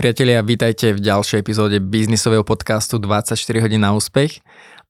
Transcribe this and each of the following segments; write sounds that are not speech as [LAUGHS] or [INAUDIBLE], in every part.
Priatelia, vítajte v ďalšej epizóde biznisového podcastu 24 hodín na úspech.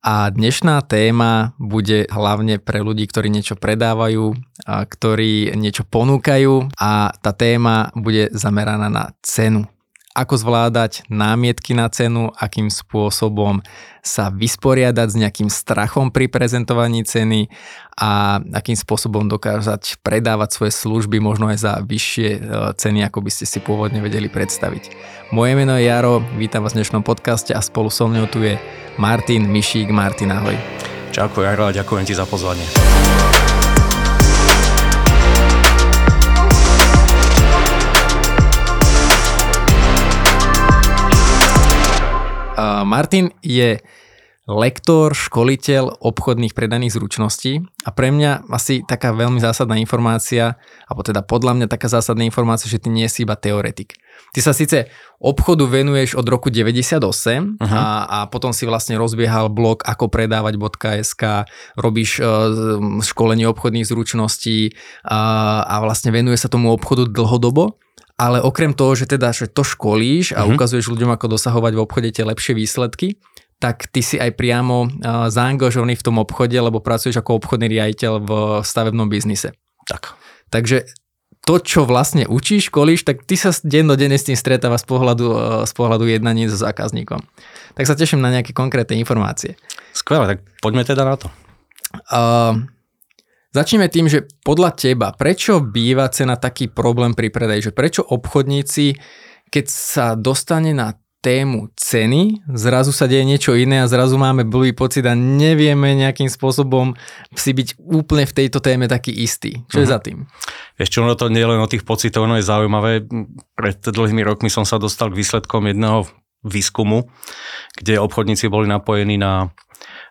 A dnešná téma bude hlavne pre ľudí, ktorí niečo predávajú, a ktorí niečo ponúkajú a tá téma bude zameraná na cenu ako zvládať námietky na cenu, akým spôsobom sa vysporiadať s nejakým strachom pri prezentovaní ceny a akým spôsobom dokázať predávať svoje služby možno aj za vyššie e, ceny, ako by ste si pôvodne vedeli predstaviť. Moje meno je Jaro, vítam vás v dnešnom podcaste a spolu so mnou tu je Martin Mišík. Martin, ahoj. Čauko Jaro a ďakujem ti za pozvanie. Martin je lektor, školiteľ obchodných predaných zručností a pre mňa asi taká veľmi zásadná informácia, alebo teda podľa mňa taká zásadná informácia, že ty nie si iba teoretik. Ty sa síce obchodu venuješ od roku 98 uh-huh. a, a potom si vlastne rozbiehal blog ako predávať.sk, robíš uh, školenie obchodných zručností a, a vlastne venuje sa tomu obchodu dlhodobo ale okrem toho, že teda že to školíš a uh-huh. ukazuješ ľuďom, ako dosahovať v obchode tie lepšie výsledky, tak ty si aj priamo uh, zaangažovaný v tom obchode, lebo pracuješ ako obchodný riaditeľ v stavebnom biznise. Tak. Takže to, čo vlastne učíš, školíš, tak ty sa dennodenne s tým stretáva z pohľadu, uh, z pohľadu jednaní so zákazníkom. Tak sa teším na nejaké konkrétne informácie. Skvelé, tak poďme teda na to. Uh, Začneme tým, že podľa teba, prečo býva cena taký problém pri predaji? Že prečo obchodníci, keď sa dostane na tému ceny, zrazu sa deje niečo iné a zrazu máme blbý pocit a nevieme nejakým spôsobom si byť úplne v tejto téme taký istý. Čo uh-huh. je mhm. za tým? Ešte ono to nie len o tých pocitoch, ono je zaujímavé. Pred dlhými rokmi som sa dostal k výsledkom jedného výskumu, kde obchodníci boli napojení na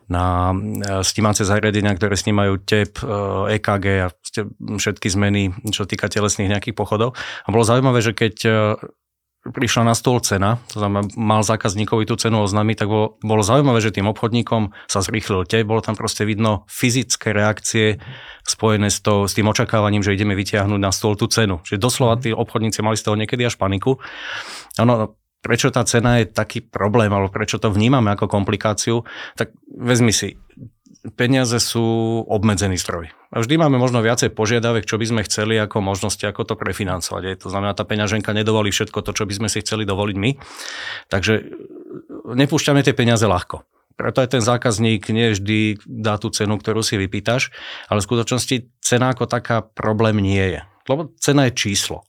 na e, snímacie zariadenia, ktoré snímajú tep, EKG e a všetky zmeny, čo týka telesných nejakých pochodov. A bolo zaujímavé, že keď e, prišla na stôl cena, to znamená, mal zákazníkovi tú cenu oznámiť, tak bolo, bolo zaujímavé, že tým obchodníkom sa zrýchlil tep, bolo tam proste vidno fyzické reakcie spojené s, to, s tým očakávaním, že ideme vytiahnuť na stôl tú cenu. Čiže doslova tí obchodníci mali z toho niekedy až paniku. Ono, prečo tá cena je taký problém, alebo prečo to vnímame ako komplikáciu, tak vezmi si, peniaze sú obmedzený stroj. A vždy máme možno viacej požiadavek, čo by sme chceli ako možnosti, ako to prefinancovať. Je to znamená, tá peňaženka nedovolí všetko to, čo by sme si chceli dovoliť my. Takže nepúšťame tie peniaze ľahko. Preto aj ten zákazník nie vždy dá tú cenu, ktorú si vypýtaš, ale v skutočnosti cena ako taká problém nie je. Lebo cena je číslo.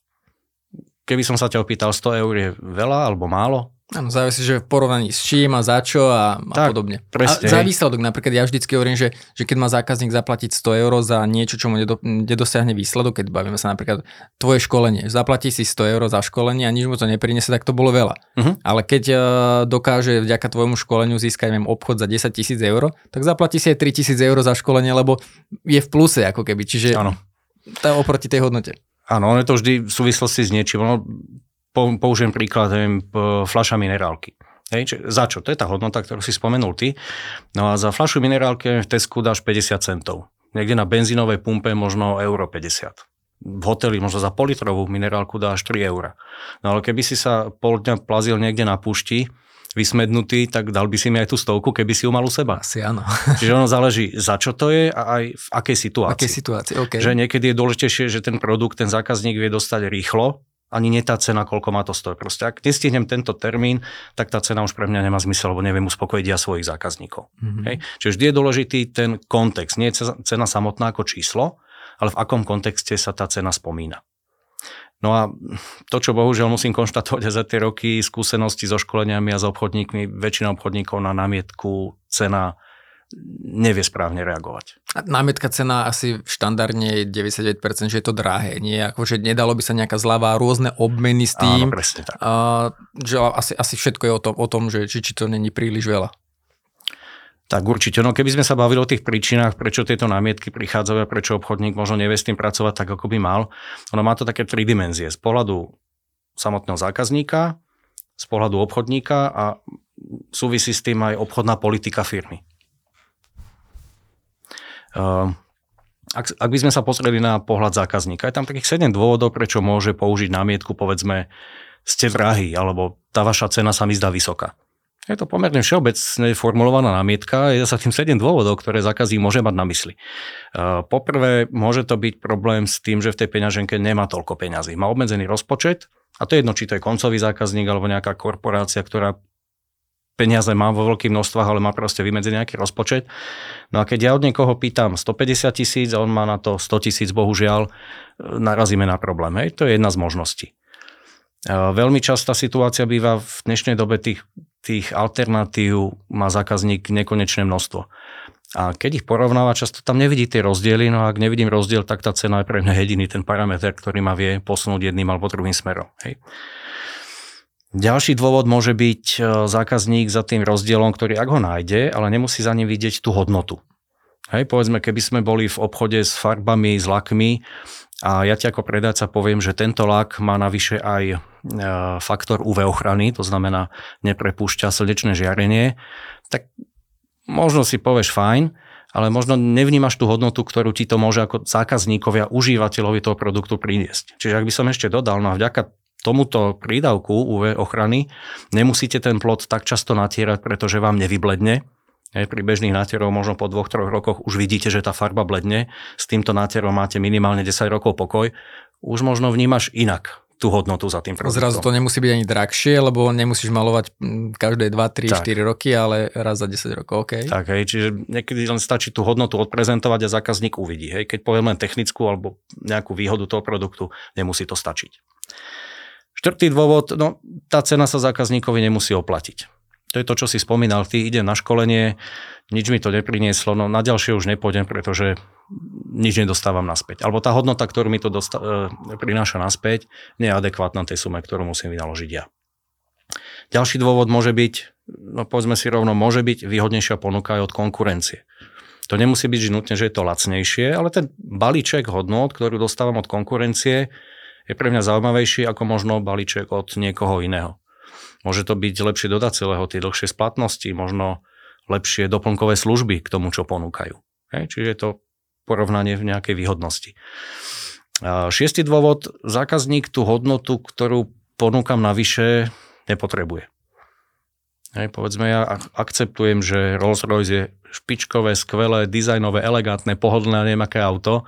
Keby som sa ťa opýtal, 100 eur je veľa alebo málo? Áno, závisí, že v porovnaní s čím a za čo a, a tak, podobne. Presne. A za výsledok, napríklad ja vždycky hovorím, že, že keď má zákazník zaplatiť 100 eur za niečo, čo mu nedo, nedosiahne výsledok, keď bavíme sa napríklad tvoje školenie, zaplatí si 100 eur za školenie a nič mu to nepriniesie, tak to bolo veľa. Uh-huh. Ale keď uh, dokáže vďaka tvojmu školeniu získať neviem, obchod za 10 tisíc eur, tak zaplatí si aj 3 tisíc eur za školenie, lebo je v pluse ako keby. Čiže ano. tá oproti tej hodnote. Áno, ono je to vždy v súvislosti s niečím. Ono, použijem príklad, neviem, fľaša minerálky. Hej, či, za čo? To je tá hodnota, ktorú si spomenul ty. No a za fľašu minerálky v Tesku dáš 50 centov. Niekde na benzínovej pumpe možno euro 50 v hoteli možno za politrovú minerálku dáš 3 eur. No ale keby si sa pol dňa plazil niekde na púšti, vysmednutý, tak dal by si mi aj tú stovku, keby si ju mal u seba. Asi áno. Čiže ono záleží, za čo to je a aj v akej situácii. Akej situácii, okay. Že niekedy je dôležitejšie, že ten produkt, ten zákazník vie dostať rýchlo, ani nie tá cena, koľko má to stojí. Proste ak nestihnem tento termín, tak tá cena už pre mňa nemá zmysel, lebo neviem uspokojiť ja svojich zákazníkov. Mm-hmm. Hej? Čiže vždy je dôležitý ten kontext. Nie je cena samotná ako číslo, ale v akom kontexte sa tá cena spomína. No a to, čo bohužiaľ musím konštatovať za tie roky skúsenosti so školeniami a s obchodníkmi, väčšina obchodníkov na námietku cena nevie správne reagovať. A námietka cena asi štandardne je 99%, že je to drahé. Nie, že nedalo by sa nejaká zľava, rôzne obmeny s tým. Áno, presne tak. A, že asi, asi všetko je o tom, o tom že či, či to není príliš veľa. Tak určite. No keby sme sa bavili o tých príčinách, prečo tieto námietky prichádzajú a prečo obchodník možno nevie s tým pracovať tak, ako by mal, ono má to také tri dimenzie. Z pohľadu samotného zákazníka, z pohľadu obchodníka a súvisí s tým aj obchodná politika firmy. Ehm, ak, ak by sme sa pozreli na pohľad zákazníka, je tam takých 7 dôvodov, prečo môže použiť námietku, povedzme, ste drahý, alebo tá vaša cena sa mi zdá vysoká. Je to pomerne všeobecne formulovaná námietka, je sa tým 7 dôvodov, ktoré zákazník môže mať na mysli. Poprvé, môže to byť problém s tým, že v tej peňaženke nemá toľko peňazí. Má obmedzený rozpočet, a to je jedno, či to je koncový zákazník alebo nejaká korporácia, ktorá peniaze má vo veľkých množstvách, ale má proste vymedzený nejaký rozpočet. No a keď ja od niekoho pýtam 150 tisíc a on má na to 100 tisíc, bohužiaľ, narazíme na problém. Hej? To je jedna z možností. Veľmi častá situácia býva v dnešnej dobe tých, tých alternatív má zákazník nekonečné množstvo. A keď ich porovnáva, často tam nevidí tie rozdiely, no a ak nevidím rozdiel, tak tá cena je pre mňa jediný ten parameter, ktorý ma vie posunúť jedným alebo druhým smerom. Hej. Ďalší dôvod môže byť e, zákazník za tým rozdielom, ktorý ak ho nájde, ale nemusí za ním vidieť tú hodnotu. Hej, povedzme, keby sme boli v obchode s farbami, s lakmi a ja ti ako predajca poviem, že tento lak má navyše aj e, faktor UV ochrany, to znamená neprepúšťa slnečné žiarenie, tak možno si povieš fajn, ale možno nevnímaš tú hodnotu, ktorú ti to môže ako zákazníkovia, užívateľovi toho produktu priniesť. Čiže ak by som ešte dodal, no a vďaka tomuto prídavku UV ochrany nemusíte ten plot tak často natierať, pretože vám nevybledne. Pri bežných nátierov možno po dvoch, troch rokoch už vidíte, že tá farba bledne. S týmto nátierom máte minimálne 10 rokov pokoj. Už možno vnímaš inak tú hodnotu za tým produktom. Zrazu to nemusí byť ani drahšie, lebo nemusíš malovať každé 2, 3, tak. 4 roky, ale raz za 10 rokov, OK. Tak, hej, čiže niekedy len stačí tú hodnotu odprezentovať a zákazník uvidí. Hej. Keď poviem len technickú alebo nejakú výhodu toho produktu, nemusí to stačiť. Štvrtý dôvod, no tá cena sa zákazníkovi nemusí oplatiť. To je to, čo si spomínal, ty ide na školenie, nič mi to neprinieslo, no na ďalšie už nepôjdem, pretože nič nedostávam naspäť. Alebo tá hodnota, ktorú mi to dosta- e, prináša naspäť, nie je adekvátna tej sume, ktorú musím vynaložiť ja. Ďalší dôvod môže byť, no povedzme si rovno, môže byť výhodnejšia ponuka aj od konkurencie. To nemusí byť nutne, že je to lacnejšie, ale ten balíček hodnot, ktorú dostávam od konkurencie, je pre mňa zaujímavejší ako možno balíček od niekoho iného. Môže to byť lepšie dodať celého, tie dlhšie splatnosti, možno lepšie doplnkové služby k tomu, čo ponúkajú. Hej, čiže je to porovnanie v nejakej výhodnosti. Šiestý dôvod, zákazník tú hodnotu, ktorú ponúkam navyše, nepotrebuje. Hej, povedzme, ja akceptujem, že Rolls-Royce je špičkové, skvelé, dizajnové, elegantné, pohodlné, neviem aké auto,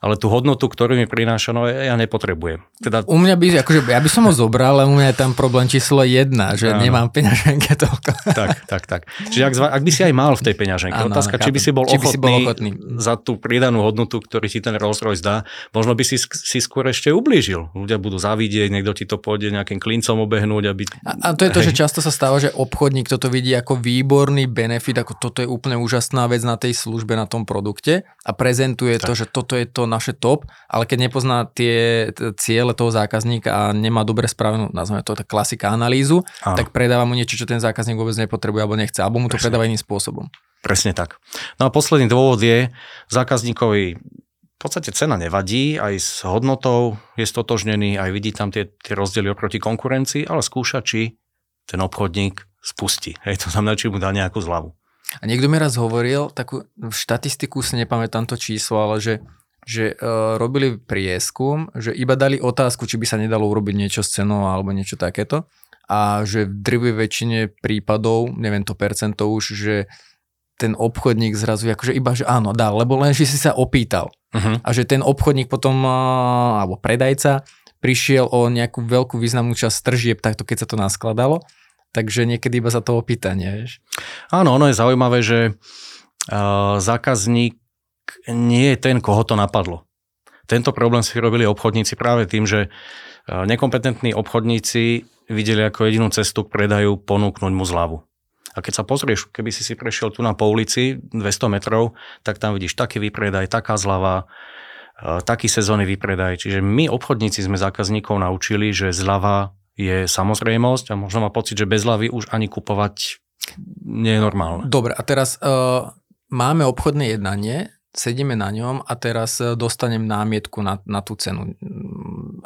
ale tú hodnotu, ktorú mi prináša, no ja nepotrebujem. Teda... U mňa by, akože ja by som ho zobral, ale u mňa je tam problém číslo jedna, že áno. nemám peňaženke toľko. Tak, tak, tak. Čiže ak, ak by si aj mal v tej peňaženke, áno, otázka, či by si bol, či ochotný, by si bol ochotný za tú pridanú hodnotu, ktorý ti ten Rolls Royce dá, možno by si si skôr ešte ublížil. Ľudia budú závidieť, niekto ti to pôjde nejakým klincom obehnúť. Aby... A, a to je to, Hej. že často sa stáva, že obchodník toto vidí ako výborný benefit, ako toto je úplne úžasná vec na tej službe, na tom produkte a prezentuje tak. to, že toto je to naše top, ale keď nepozná tie ciele toho zákazníka a nemá dobre spravenú, nazveme to tak klasika analýzu, Áno. tak predáva mu niečo, čo ten zákazník vôbec nepotrebuje alebo nechce, alebo mu to Presne. predáva iným spôsobom. Presne tak. No a posledný dôvod je, zákazníkovi v podstate cena nevadí, aj s hodnotou je stotožnený, aj vidí tam tie, tie rozdiely oproti konkurencii, ale skúša, či ten obchodník spustí. Hej, to znamená, či mu dá nejakú zľavu. A niekto mi raz hovoril, takú štatistiku si nepamätám to číslo, ale že že uh, robili prieskum, že iba dali otázku, či by sa nedalo urobiť niečo s cenou alebo niečo takéto a že v drvej väčšine prípadov, neviem to percento už, že ten obchodník zrazu akože iba, že áno, dal, lebo len, že si sa opýtal. Uh-huh. A že ten obchodník potom, uh, alebo predajca, prišiel o nejakú veľkú významnú časť tržieb, takto keď sa to naskladalo. Takže niekedy iba za to opýtanie, vieš. Áno, ono je zaujímavé, že uh, zákazník nie je ten, koho to napadlo. Tento problém si robili obchodníci práve tým, že e, nekompetentní obchodníci videli ako jedinú cestu k predaju ponúknuť mu zľavu. A keď sa pozrieš, keby si si prešiel tu na po ulici 200 metrov, tak tam vidíš taký výpredaj, taká zľava, e, taký sezónny výpredaj. Čiže my obchodníci sme zákazníkov naučili, že zľava je samozrejmosť a možno má pocit, že bez zľavy už ani kupovať nie je normálne. Dobre, a teraz uh, máme obchodné jednanie, sedíme na ňom a teraz e, dostanem námietku na, na tú cenu.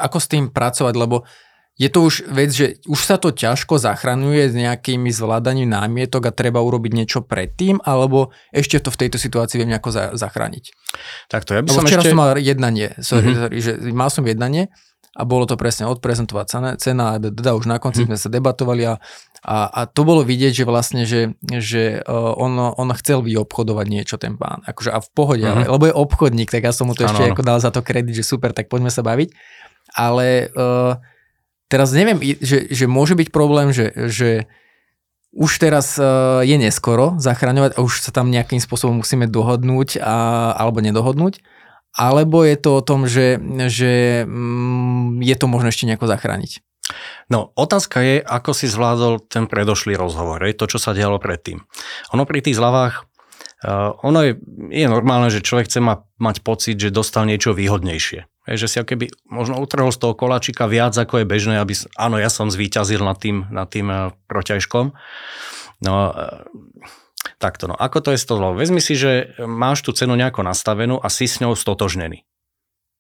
Ako s tým pracovať, lebo je to už vec, že už sa to ťažko zachraňuje s nejakými zvládaním námietok a treba urobiť niečo predtým, alebo ešte to v tejto situácii viem nejako za, zachrániť. Tak to ja by som včera ešte... som mal jednanie, sorry, mm-hmm. sorry, že mal som jednanie a bolo to presne odprezentovať cena, cena a teda už na konci hmm. sme sa debatovali a, a, a to bolo vidieť, že vlastne, že, že uh, on, on chcel vyobchodovať niečo ten pán, akože a v pohode, hmm. ale, lebo je obchodník, tak ja som mu to ano, ešte ano. ako dal za to kredit, že super, tak poďme sa baviť, ale uh, teraz neviem, že, že môže byť problém, že, že už teraz uh, je neskoro zachraňovať a už sa tam nejakým spôsobom musíme dohodnúť a, alebo nedohodnúť, alebo je to o tom, že, že mm, je to možno ešte nejako zachrániť? No, otázka je, ako si zvládol ten predošlý rozhovor, je to, čo sa dialo predtým. Ono pri tých zľavách, uh, ono je, je normálne, že človek chce ma, mať pocit, že dostal niečo výhodnejšie. Je, že si keby možno utrhol z toho koláčika viac, ako je bežné, aby, áno, ja som zvíťazil nad tým, nad tým uh, protiažkom. No, uh, Takto, no ako to je s tou Vezmi si, že máš tú cenu nejako nastavenú a si s ňou stotožnený.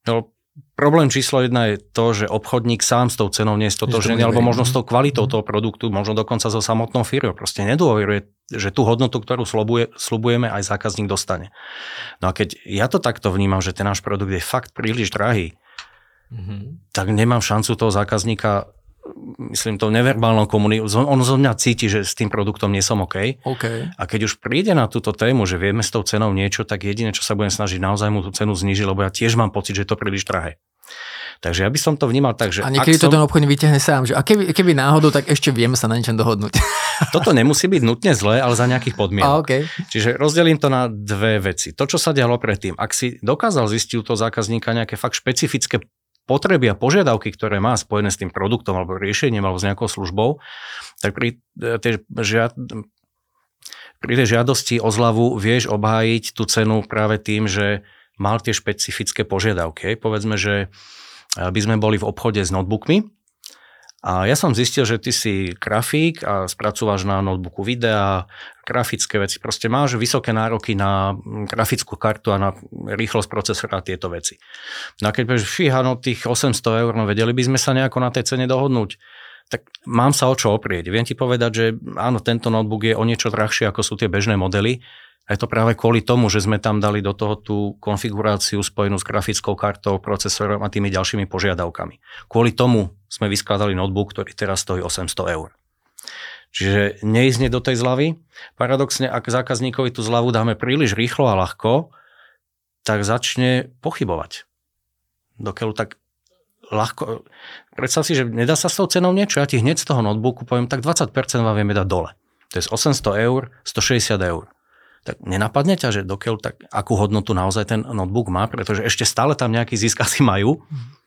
No, problém číslo jedna je to, že obchodník sám s tou cenou nie je stotožnený, alebo možno s tou kvalitou mhm. toho produktu, možno dokonca so samotnou firmou. Proste nedôveruje, že tú hodnotu, ktorú slobuje, slubujeme, aj zákazník dostane. No a keď ja to takto vnímam, že ten náš produkt je fakt príliš drahý, mm-hmm. tak nemám šancu toho zákazníka myslím to neverbálnou komunikáciou, on zo mňa cíti, že s tým produktom nie som OK. okay. A keď už príde na túto tému, že vieme s tou cenou niečo, tak jediné, čo sa budem snažiť, naozaj mu tú cenu znižiť, lebo ja tiež mám pocit, že je to príliš drahé. Takže ja by som to vnímal tak, že... A niekedy to som... ten obchodník vyťahne sám, že a keby, keby náhodou, tak ešte vieme sa na niečom dohodnúť. [LAUGHS] Toto nemusí byť nutne zlé, ale za nejakých podmienok. A, okay. Čiže rozdelím to na dve veci. To, čo sa dialo predtým, ak si dokázal zistiť u toho zákazníka nejaké fakt špecifické potreby a požiadavky, ktoré má spojené s tým produktom alebo riešením alebo s nejakou službou, tak pri e, tej, žiad, pri tej žiadosti o zľavu vieš obhájiť tú cenu práve tým, že mal tie špecifické požiadavky. Povedzme, že e, by sme boli v obchode s notebookmi a ja som zistil, že ty si grafík a spracúvaš na notebooku videa, grafické veci. Proste máš vysoké nároky na grafickú kartu a na rýchlosť procesora a tieto veci. No a keď povieš, fíha, no tých 800 eur, no vedeli by sme sa nejako na tej cene dohodnúť tak mám sa o čo oprieť. Viem ti povedať, že áno, tento notebook je o niečo drahšie, ako sú tie bežné modely, a je to práve kvôli tomu, že sme tam dali do toho tú konfiguráciu spojenú s grafickou kartou, procesorom a tými ďalšími požiadavkami. Kvôli tomu sme vyskladali notebook, ktorý teraz stojí 800 eur. Čiže neísť do tej zľavy. Paradoxne, ak zákazníkovi tú zľavu dáme príliš rýchlo a ľahko, tak začne pochybovať. Dokiaľ tak ľahko... Predstav si, že nedá sa s tou cenou niečo, ja ti hneď z toho notebooku poviem, tak 20% vám vieme dať dole. To je z 800 eur, 160 eur tak nenapadne ťa, že dokiaľ tak, akú hodnotu naozaj ten notebook má, pretože ešte stále tam nejaký zisk [LAUGHS] asi majú. Mm.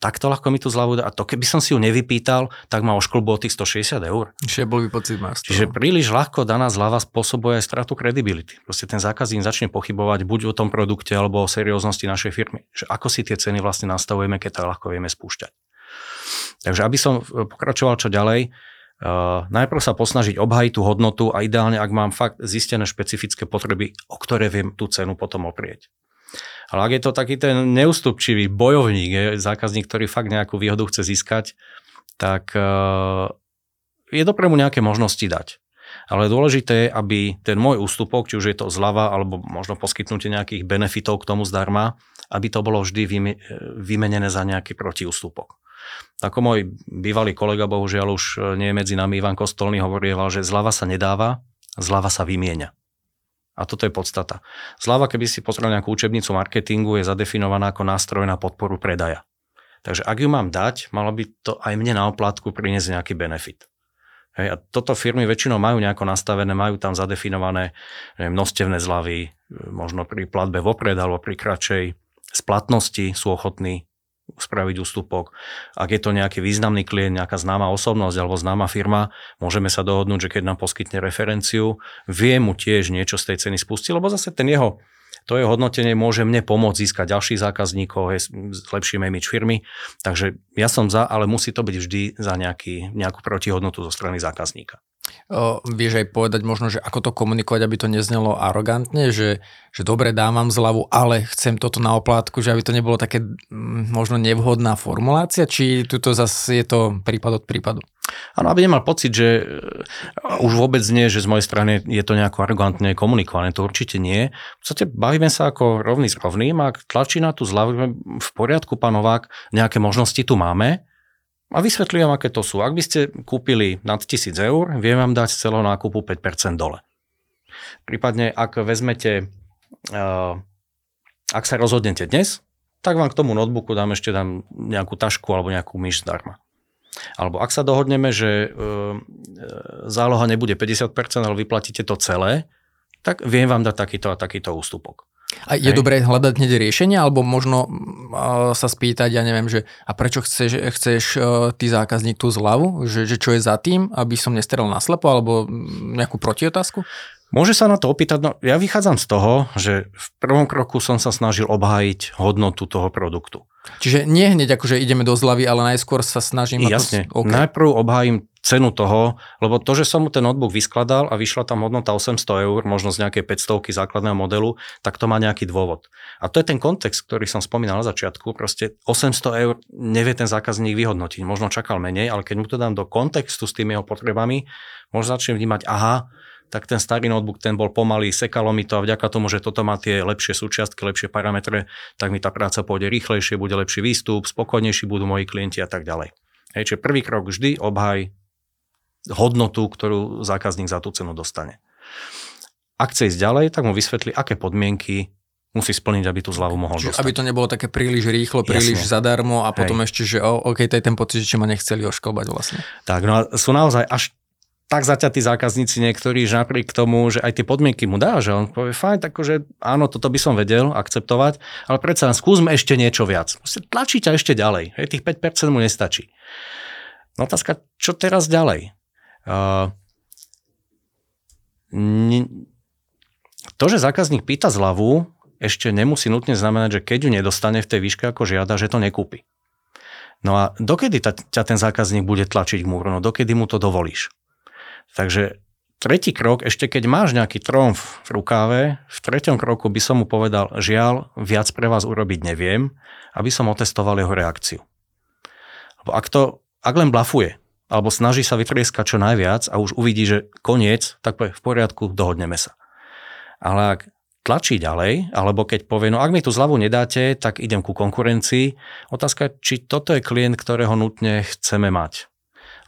Takto ľahko mi tú zľavu dá. A to keby som si ju nevypýtal, tak ma ošklbol tých 160 eur. Čiže bol by pocit máš. Čiže príliš ľahko daná zľava spôsobuje aj stratu kredibility. Proste ten zákazník začne pochybovať buď o tom produkte alebo o serióznosti našej firmy. Že ako si tie ceny vlastne nastavujeme, keď tak ľahko vieme spúšťať. Takže aby som pokračoval čo ďalej, Uh, najprv sa posnažiť obhajiť tú hodnotu a ideálne, ak mám fakt zistené špecifické potreby, o ktoré viem tú cenu potom oprieť. Ale ak je to taký ten neústupčivý bojovník, je, zákazník, ktorý fakt nejakú výhodu chce získať, tak uh, je dobré mu nejaké možnosti dať. Ale dôležité je, aby ten môj ústupok, či už je to zľava, alebo možno poskytnutie nejakých benefitov k tomu zdarma, aby to bolo vždy vymenené za nejaký protiústupok. Ako môj bývalý kolega, bohužiaľ už e, nie je medzi nami, Ivan Kostolný, hovorieval, že zľava sa nedáva, zľava sa vymieňa. A toto je podstata. Zľava, keby si pozrel nejakú učebnicu marketingu, je zadefinovaná ako nástroj na podporu predaja. Takže ak ju mám dať, malo by to aj mne na oplatku priniesť nejaký benefit. Hej, a toto firmy väčšinou majú nejako nastavené, majú tam zadefinované neviem, množstevné zľavy, e, možno pri platbe vopred alebo pri kratšej splatnosti sú ochotní spraviť ústupok. Ak je to nejaký významný klient, nejaká známa osobnosť alebo známa firma, môžeme sa dohodnúť, že keď nám poskytne referenciu, vie mu tiež niečo z tej ceny spustiť, lebo zase ten jeho to je hodnotenie môže mne pomôcť získať ďalších zákazníkov, hej, zlepšíme imič firmy. Takže ja som za, ale musí to byť vždy za nejaký, nejakú protihodnotu zo strany zákazníka. Vieš aj povedať možno, že ako to komunikovať, aby to neznelo arogantne, že, že dobre dávam zľavu, ale chcem toto na oplátku, že aby to nebolo také možno nevhodná formulácia, či tuto zase je to prípad od prípadu? Áno, aby nemal pocit, že uh, už vôbec nie, že z mojej strany je to nejako arrogantne komunikované, to určite nie. V podstate bavíme sa ako rovný s rovným, ak tlačí na tú zľavu, v poriadku, pán Novák, nejaké možnosti tu máme a vysvetľujem, aké to sú. Ak by ste kúpili nad 1000 eur, viem vám dať z celého nákupu 5% dole. Prípadne, ak vezmete, uh, ak sa rozhodnete dnes, tak vám k tomu notebooku dám ešte dám nejakú tašku alebo nejakú myš zdarma. Alebo ak sa dohodneme, že e, záloha nebude 50%, ale vyplatíte to celé, tak viem vám dať takýto a takýto ústupok. A je Hej. dobré hľadať hneď riešenie, alebo možno sa spýtať, ja neviem, že a prečo chceš, chceš uh, ty zákazník tú zľavu, že, že čo je za tým, aby som nestreral naslepo, alebo nejakú protiotázku? Môže sa na to opýtať, no ja vychádzam z toho, že v prvom kroku som sa snažil obhájiť hodnotu toho produktu. Čiže nie hneď akože ideme do zľavy, ale najskôr sa snažím... Jasne, to... okay. najprv obhájim cenu toho, lebo to, že som mu ten notebook vyskladal a vyšla tam hodnota 800 eur, možno z nejakej 500 základného modelu, tak to má nejaký dôvod. A to je ten kontext, ktorý som spomínal na začiatku. Proste 800 eur nevie ten zákazník vyhodnotiť. Možno čakal menej, ale keď mu to dám do kontextu s tými jeho potrebami, možno začnem vnímať, aha, tak ten starý notebook, ten bol pomalý, sekalo mi to a vďaka tomu, že toto má tie lepšie súčiastky, lepšie parametre, tak mi tá práca pôjde rýchlejšie, bude lepší výstup, spokojnejší budú moji klienti a tak ďalej. Hej, čiže prvý krok vždy obhaj hodnotu, ktorú zákazník za tú cenu dostane. Ak chce ísť ďalej, tak mu vysvetlí, aké podmienky musí splniť, aby tú zľavu mohol Čiže dostať. Aby to nebolo také príliš rýchlo, príliš Jasne. zadarmo a potom Hej. ešte, že oh, OK, to je ten pocit, že ma nechceli oškolbať vlastne. Tak, no a sú naozaj až tak zaťatí zákazníci niektorí, že napriek tomu, že aj tie podmienky mu dá, že on povie, fajn, takže áno, toto by som vedel akceptovať, ale predsa len skúsme ešte niečo viac. Proste tlačí ťa ešte ďalej, hej, tých 5% mu nestačí. No otázka, čo teraz ďalej? Uh, to, že zákazník pýta zľavu, ešte nemusí nutne znamenať, že keď ju nedostane v tej výške, ako žiada, že to nekúpi. No a dokedy ťa ten zákazník bude tlačiť k múru? No dokedy mu to dovolíš? Takže tretí krok, ešte keď máš nejaký tromf v rukáve, v treťom kroku by som mu povedal, žiaľ, viac pre vás urobiť neviem, aby som otestoval jeho reakciu. Lebo ak to, ak len blafuje, alebo snaží sa vytrieskať čo najviac a už uvidí, že koniec, tak v poriadku, dohodneme sa. Ale ak tlačí ďalej, alebo keď povie, no ak mi tú zľavu nedáte, tak idem ku konkurencii. Otázka, či toto je klient, ktorého nutne chceme mať.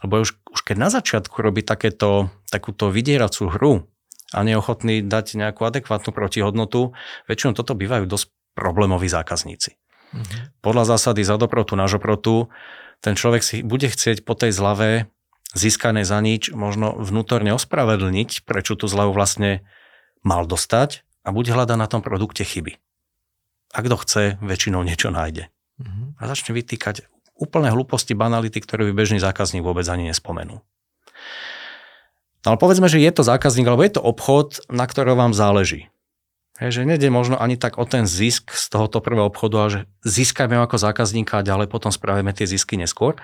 Lebo už, už keď na začiatku robí takéto, takúto vydieracú hru a neochotný dať nejakú adekvátnu protihodnotu, väčšinou toto bývajú dosť problémoví zákazníci. Mm-hmm. Podľa zásady za doprotu na žoprotu, ten človek si bude chcieť po tej zlave získané za nič možno vnútorne ospravedlniť, prečo tú zľavu vlastne mal dostať a bude hľadať na tom produkte chyby. A kto chce, väčšinou niečo nájde. Mm-hmm. A začne vytýkať úplné hlúposti, banality, ktoré by bežný zákazník vôbec ani nespomenul. No ale povedzme, že je to zákazník, alebo je to obchod, na ktorom vám záleží. Hej, že nejde možno ani tak o ten zisk z tohoto prvého obchodu, ale že získajme ako zákazníka a ďalej potom spravíme tie zisky neskôr.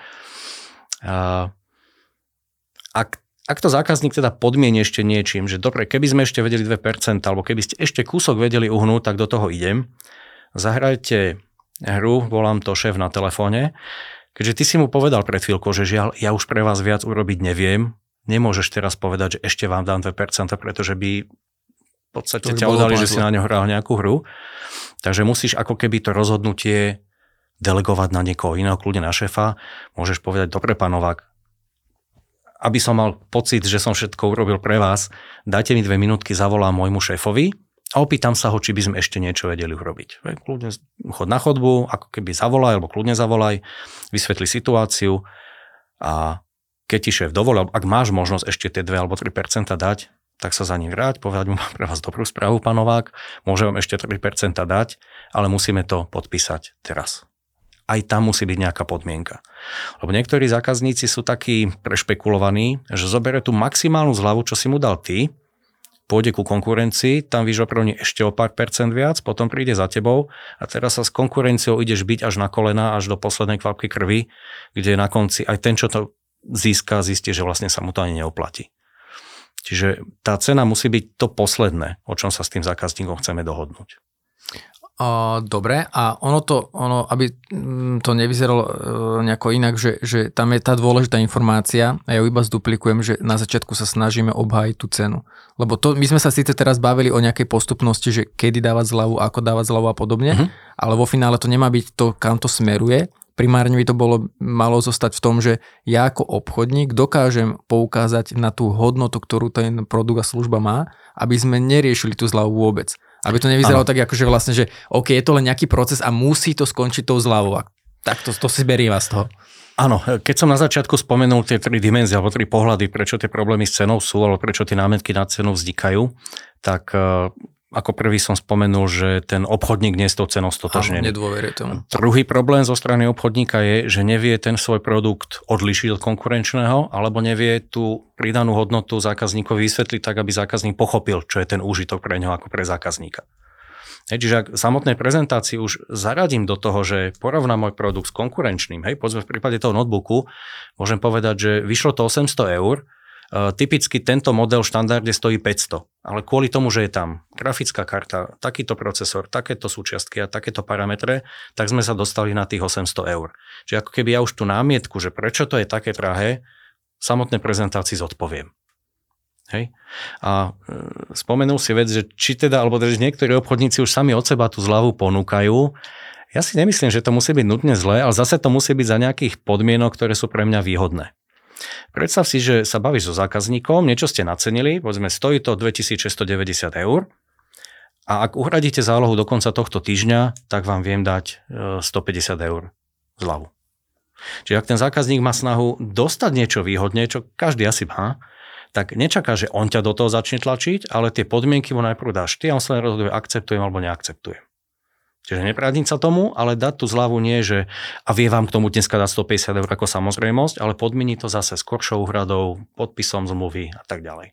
ak, ak to zákazník teda podmieni ešte niečím, že dobre, keby sme ešte vedeli 2%, alebo keby ste ešte kúsok vedeli uhnúť, tak do toho idem. Zahrajte hru, volám to šéf na telefóne, keďže ty si mu povedal pred chvíľkou, že žiaľ, ja už pre vás viac urobiť neviem, nemôžeš teraz povedať, že ešte vám dám 2%, pretože by v podstate ťa udali, že si na ňo hral nejakú hru. Takže musíš ako keby to rozhodnutie delegovať na niekoho iného, kľudne na šéfa. Môžeš povedať, dobre pán Novák, aby som mal pocit, že som všetko urobil pre vás, dajte mi dve minútky, zavolám môjmu šéfovi, a opýtam sa ho, či by sme ešte niečo vedeli urobiť. Kľudne chod na chodbu, ako keby zavolaj, alebo kľudne zavolaj, vysvetli situáciu a keď ti šéf dovolil, ak máš možnosť ešte tie 2 alebo 3% dať, tak sa za ním vráť, povedať mu, [LAUGHS] mám pre vás dobrú správu, pán Novák, môžem vám ešte 3% dať, ale musíme to podpísať teraz. Aj tam musí byť nejaká podmienka. Lebo niektorí zákazníci sú takí prešpekulovaní, že zoberie tú maximálnu zľavu, čo si mu dal ty, pôjde ku konkurencii, tam vyžoproni ešte o pár percent viac, potom príde za tebou a teraz sa s konkurenciou ideš byť až na kolena, až do poslednej kvapky krvi, kde na konci aj ten, čo to získa, zistí, že vlastne sa mu to ani neoplatí. Čiže tá cena musí byť to posledné, o čom sa s tým zákazníkom chceme dohodnúť. Uh, dobre, a ono to, ono, aby mm, to nevyzeralo uh, nejako inak, že, že tam je tá dôležitá informácia a ja ju iba zduplikujem, že na začiatku sa snažíme obhájiť tú cenu. Lebo to, my sme sa síce teraz bavili o nejakej postupnosti, že kedy dávať zľavu, ako dávať zľavu a podobne, uh-huh. ale vo finále to nemá byť to, kam to smeruje. Primárne by to bolo, malo zostať v tom, že ja ako obchodník dokážem poukázať na tú hodnotu, ktorú ten produkt a služba má, aby sme neriešili tú zľavu vôbec. Aby to nevyzeralo ano. tak, akože vlastne, že OK, je to len nejaký proces a musí to skončiť tou zľavou. Tak to, to si beriem z toho. Áno, keď som na začiatku spomenul tie tri dimenzie alebo tri pohľady, prečo tie problémy s cenou sú, alebo prečo tie námetky na cenu vznikajú, tak ako prvý som spomenul, že ten obchodník nie je s tou cenou stotožnený. Áno, tomu. Druhý problém zo strany obchodníka je, že nevie ten svoj produkt odlišiť od konkurenčného, alebo nevie tú pridanú hodnotu zákazníkovi vysvetliť tak, aby zákazník pochopil, čo je ten úžitok pre neho ako pre zákazníka. Hej, čiže ak samotnej prezentácii už zaradím do toho, že porovnám môj produkt s konkurenčným, hej, povedzme v prípade toho notebooku, môžem povedať, že vyšlo to 800 eur, typicky tento model v štandarde stojí 500, ale kvôli tomu, že je tam grafická karta, takýto procesor, takéto súčiastky a takéto parametre, tak sme sa dostali na tých 800 eur. Čiže ako keby ja už tú námietku, že prečo to je také drahé, v samotnej prezentácii zodpoviem. Hej? A e, spomenul si vec, že či teda, alebo že niektorí obchodníci už sami od seba tú zľavu ponúkajú. Ja si nemyslím, že to musí byť nutne zlé, ale zase to musí byť za nejakých podmienok, ktoré sú pre mňa výhodné. Predstav si, že sa bavíš so zákazníkom, niečo ste nacenili, povedzme stojí to 2690 eur a ak uhradíte zálohu do konca tohto týždňa, tak vám viem dať 150 e, eur zľavu. Čiže ak ten zákazník má snahu dostať niečo výhodne, čo každý asi má, tak nečaká, že on ťa do toho začne tlačiť, ale tie podmienky mu najprv dáš ty a on sa rozhoduje, akceptujem alebo neakceptujem. Čiže neprádiť sa tomu, ale dať tú zľavu nie, že a vie vám k tomu dneska dať 150 eur ako samozrejmosť, ale podmieni to zase skoršou úhradou, podpisom zmluvy a tak ďalej.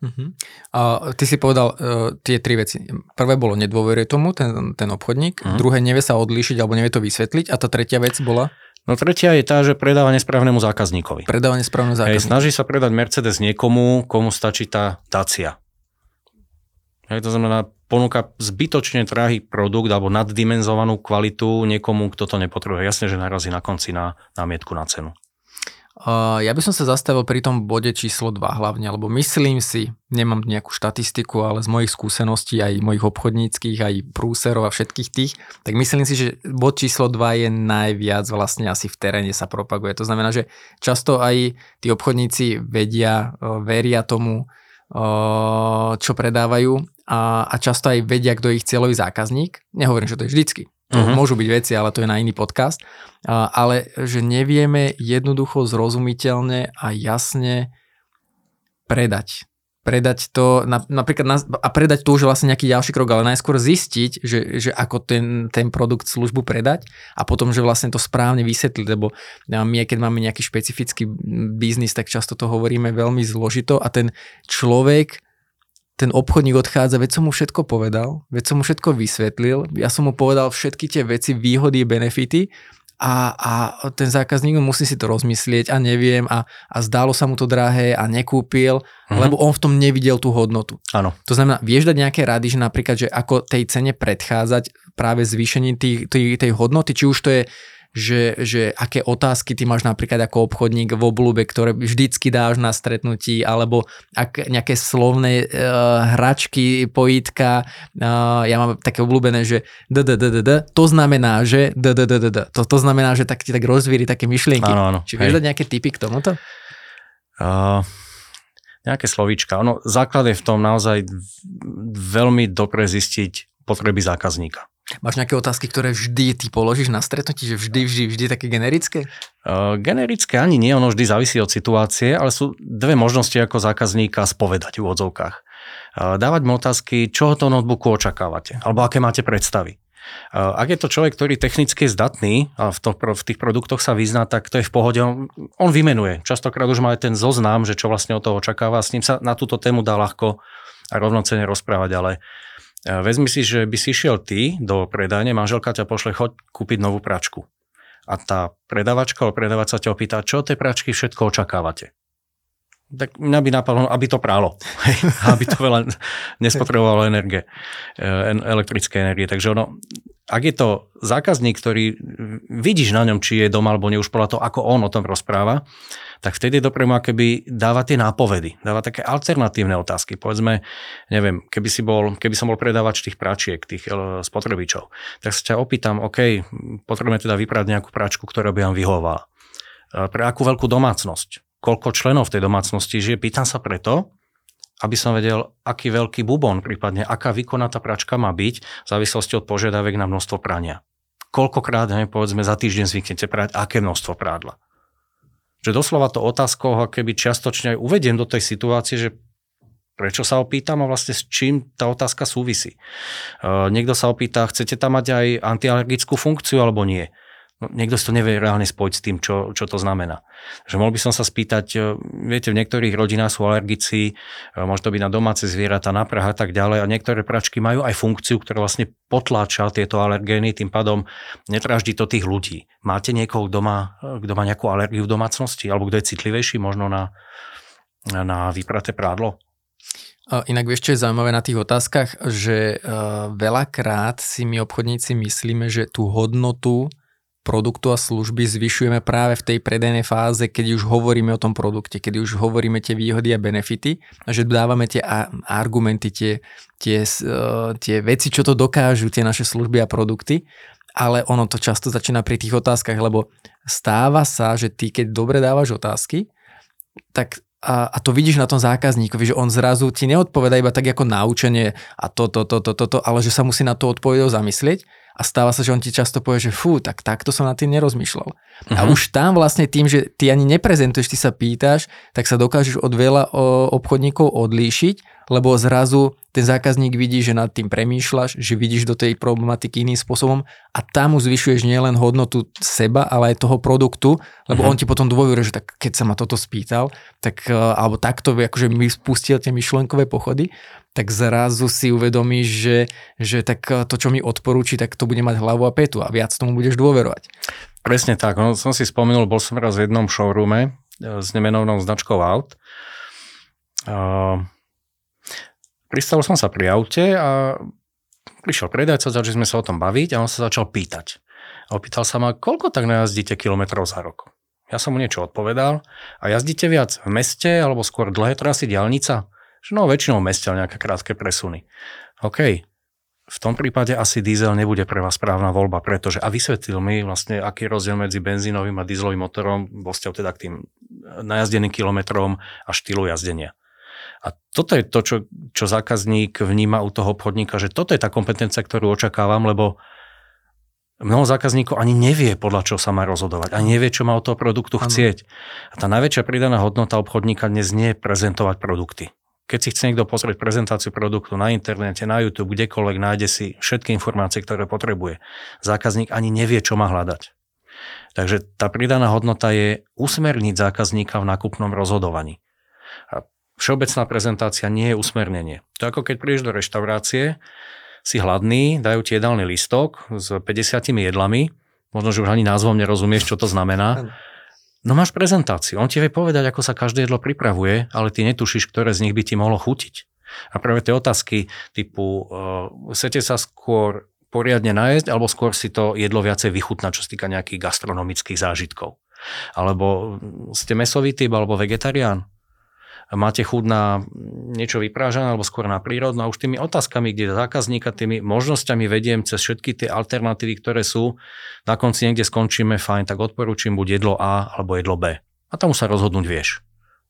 Uh-huh. A ty si povedal uh, tie tri veci. Prvé bolo nedôveruje tomu ten, ten obchodník, uh-huh. druhé nevie sa odlíšiť alebo nevie to vysvetliť a tá tretia vec bola? No tretia je tá, že predáva nesprávnemu zákazníkovi. Predáva nesprávnemu zákazníkovi. Hej, snaží sa predať Mercedes niekomu, komu stačí tá Dacia. Hej, to znamená, ponúka zbytočne drahý produkt alebo naddimenzovanú kvalitu niekomu, kto to nepotrebuje. Jasne, že narazí na konci na námietku na cenu. Uh, ja by som sa zastavil pri tom bode číslo 2 hlavne, lebo myslím si, nemám nejakú štatistiku, ale z mojich skúseností, aj mojich obchodníckých, aj prúserov a všetkých tých, tak myslím si, že bod číslo 2 je najviac vlastne asi v teréne sa propaguje. To znamená, že často aj tí obchodníci vedia, veria tomu, čo predávajú a, a často aj vedia, kto je ich cieľový zákazník. Nehovorím, že to je vždycky. Uh-huh. Môžu byť veci, ale to je na iný podcast. A, ale že nevieme jednoducho, zrozumiteľne a jasne predať predať to, napríklad na, a predať to už vlastne nejaký ďalší krok, ale najskôr zistiť, že, že ako ten, ten produkt, službu predať a potom, že vlastne to správne vysvetliť, lebo my, keď máme nejaký špecifický biznis, tak často to hovoríme veľmi zložito a ten človek, ten obchodník odchádza, veď som mu všetko povedal, veď som mu všetko vysvetlil, ja som mu povedal všetky tie veci, výhody, benefity a, a ten zákazník musí si to rozmyslieť a neviem a, a zdálo sa mu to drahé a nekúpil, mm-hmm. lebo on v tom nevidel tú hodnotu. Áno. To znamená, vieš dať nejaké rady, že napríklad, že ako tej cene predchádzať práve zvýšením tej, tej, tej hodnoty, či už to je že, že aké otázky ty máš napríklad ako obchodník v oblúbe, ktoré vždycky dáš na stretnutí, alebo ak nejaké slovné uh, hračky, pojítka, uh, ja mám také obľúbené, že d, d, d, d, d, to znamená, že d, d, d, d, d. To, to znamená, že tak ti tak rozvíri také myšlienky. Áno, áno. Či vieš dať nejaké typy k tomuto? Uh, nejaké slovíčka. Ono, základ je v tom naozaj veľmi dobre zistiť potreby zákazníka. Máš nejaké otázky, ktoré vždy ty položíš na stretnutí, že vždy, vždy, vždy také generické? Uh, generické ani nie, ono vždy závisí od situácie, ale sú dve možnosti ako zákazníka spovedať v odzovkách. Uh, dávať mu otázky, čo toho notebooku očakávate, alebo aké máte predstavy. Uh, ak je to človek, ktorý technicky je zdatný a v, to, v tých produktoch sa vyzná, tak to je v pohode. On, on vymenuje. Častokrát už má aj ten zoznam, že čo vlastne od toho očakáva. S ním sa na túto tému dá ľahko a rovnocene rozprávať, ale Vezmi si, že by si šiel ty do predajne, manželka ťa pošle, choď kúpiť novú pračku. A tá predavačka alebo predavač sa ťa opýta, čo tej pračky všetko očakávate. Tak mňa by napadlo, aby to prálo, [LAUGHS] aby to veľa nespotrebovalo energie, e, elektrické energie. Takže ono, ak je to zákazník, ktorý vidíš na ňom, či je doma alebo nie, už podľa toho, ako on o tom rozpráva, tak vtedy je dobre keby dáva tie nápovedy, dáva také alternatívne otázky. Povedzme, neviem, keby, si bol, keby som bol predávač tých pračiek, tých e, spotrebičov, tak sa ťa opýtam, OK, potrebujeme teda vyprať nejakú pračku, ktorá by vám vyhovala. Pre akú veľkú domácnosť? Koľko členov v tej domácnosti žije, pýtam sa preto, aby som vedel, aký veľký bubon, prípadne aká výkonná tá pračka má byť, v závislosti od požiadavek na množstvo prania. Koľkokrát, ne, povedzme, za týždeň zvyknete prať, aké množstvo prádla. Že doslova to otázkou, keby čiastočne aj uvediem do tej situácie, že prečo sa opýtam a vlastne s čím tá otázka súvisí. Uh, niekto sa opýta, chcete tam mať aj antialergickú funkciu alebo nie? No, niekto si to nevie reálne spojiť s tým, čo, čo to znamená. Že mohol by som sa spýtať, e, viete, v niektorých rodinách sú alergici, e, môže to byť na domáce zvieratá, na prah a tak ďalej a niektoré pračky majú aj funkciu, ktorá vlastne potláča tieto alergény, tým pádom netraždí to tých ľudí. Máte niekoho doma, e, kto má nejakú alergiu v domácnosti alebo kto je citlivejší možno na, na vypraté prádlo? Inak vieš, čo je zaujímavé na tých otázkach, že veľakrát si my obchodníci myslíme, že tú hodnotu produktu a služby zvyšujeme práve v tej predajnej fáze, keď už hovoríme o tom produkte, keď už hovoríme tie výhody a benefity, a že dávame tie argumenty, tie, tie, uh, tie veci, čo to dokážu, tie naše služby a produkty, ale ono to často začína pri tých otázkach, lebo stáva sa, že ty keď dobre dávaš otázky, tak a, a to vidíš na tom zákazníkovi, že on zrazu ti neodpoveda iba tak ako naučenie a toto, toto, toto, to, ale že sa musí na to odpovedou zamyslieť a stáva sa, že on ti často povie, že fú, tak takto som nad tým nerozmýšľal. Uh-huh. A mhm. už tam vlastne tým, že ty ani neprezentuješ, ty sa pýtaš, tak sa dokážeš od veľa obchodníkov odlíšiť, lebo zrazu ten zákazník vidí, že nad tým premýšľaš, že vidíš do tej problematiky iným spôsobom a tam mu zvyšuješ nielen hodnotu seba, ale aj toho produktu, lebo uh-huh. on ti potom dôveruje, že tak keď sa ma toto spýtal, tak, e, alebo takto akože mi spustil tie myšlenkové pochody, tak zrazu si uvedomíš, že, že tak eh, to, čo mi odporúči, tak to bude mať hlavu a petu a viac tomu budeš dôverovať. Presne tak. No, som si spomenul, bol som raz v jednom showroome eh, s nemenovnou značkou aut. Uh, pristavil som sa pri aute a prišiel predajca, začali sme sa o tom baviť a on sa začal pýtať. A opýtal sa ma, koľko tak najazdíte kilometrov za rok? Ja som mu niečo odpovedal. A jazdíte viac v meste alebo skôr dlhé trasy, diálnica? Že no väčšinou v meste, ale nejaké krátke presuny. OK, v tom prípade asi diesel nebude pre vás správna voľba, pretože a vysvetlil mi vlastne, aký je rozdiel medzi benzínovým a dieselovým motorom vo teda k tým najazdeným kilometrom a štýlu jazdenia. A toto je to, čo, čo zákazník vníma u toho obchodníka, že toto je tá kompetencia, ktorú očakávam, lebo mnoho zákazníkov ani nevie, podľa čo sa má rozhodovať, ani nevie, čo má od toho produktu chcieť. A tá najväčšia pridaná hodnota obchodníka dnes nie je prezentovať produkty. Keď si chce niekto pozrieť prezentáciu produktu na internete, na YouTube, kdekoľvek, nájde si všetky informácie, ktoré potrebuje. Zákazník ani nevie, čo má hľadať. Takže tá pridaná hodnota je usmerniť zákazníka v nákupnom rozhodovaní. A všeobecná prezentácia nie je usmernenie. To ako keď prídeš do reštaurácie, si hladný, dajú ti jedálny listok s 50 jedlami, možno, že už ani názvom nerozumieš, čo to znamená. No máš prezentáciu, on ti vie povedať, ako sa každé jedlo pripravuje, ale ty netušíš, ktoré z nich by ti mohlo chutiť. A práve tie otázky typu, uh, chcete sa skôr poriadne najesť, alebo skôr si to jedlo viacej vychutnať, čo sa týka nejakých gastronomických zážitkov. Alebo ste mesový typ, alebo vegetarián máte chuť na niečo vyprážané alebo skôr na prírodnú a už tými otázkami, kde zákazníka, tými možnosťami vediem cez všetky tie alternatívy, ktoré sú, na konci niekde skončíme, fajn, tak odporúčam buď jedlo A alebo jedlo B. A tam sa rozhodnúť vieš.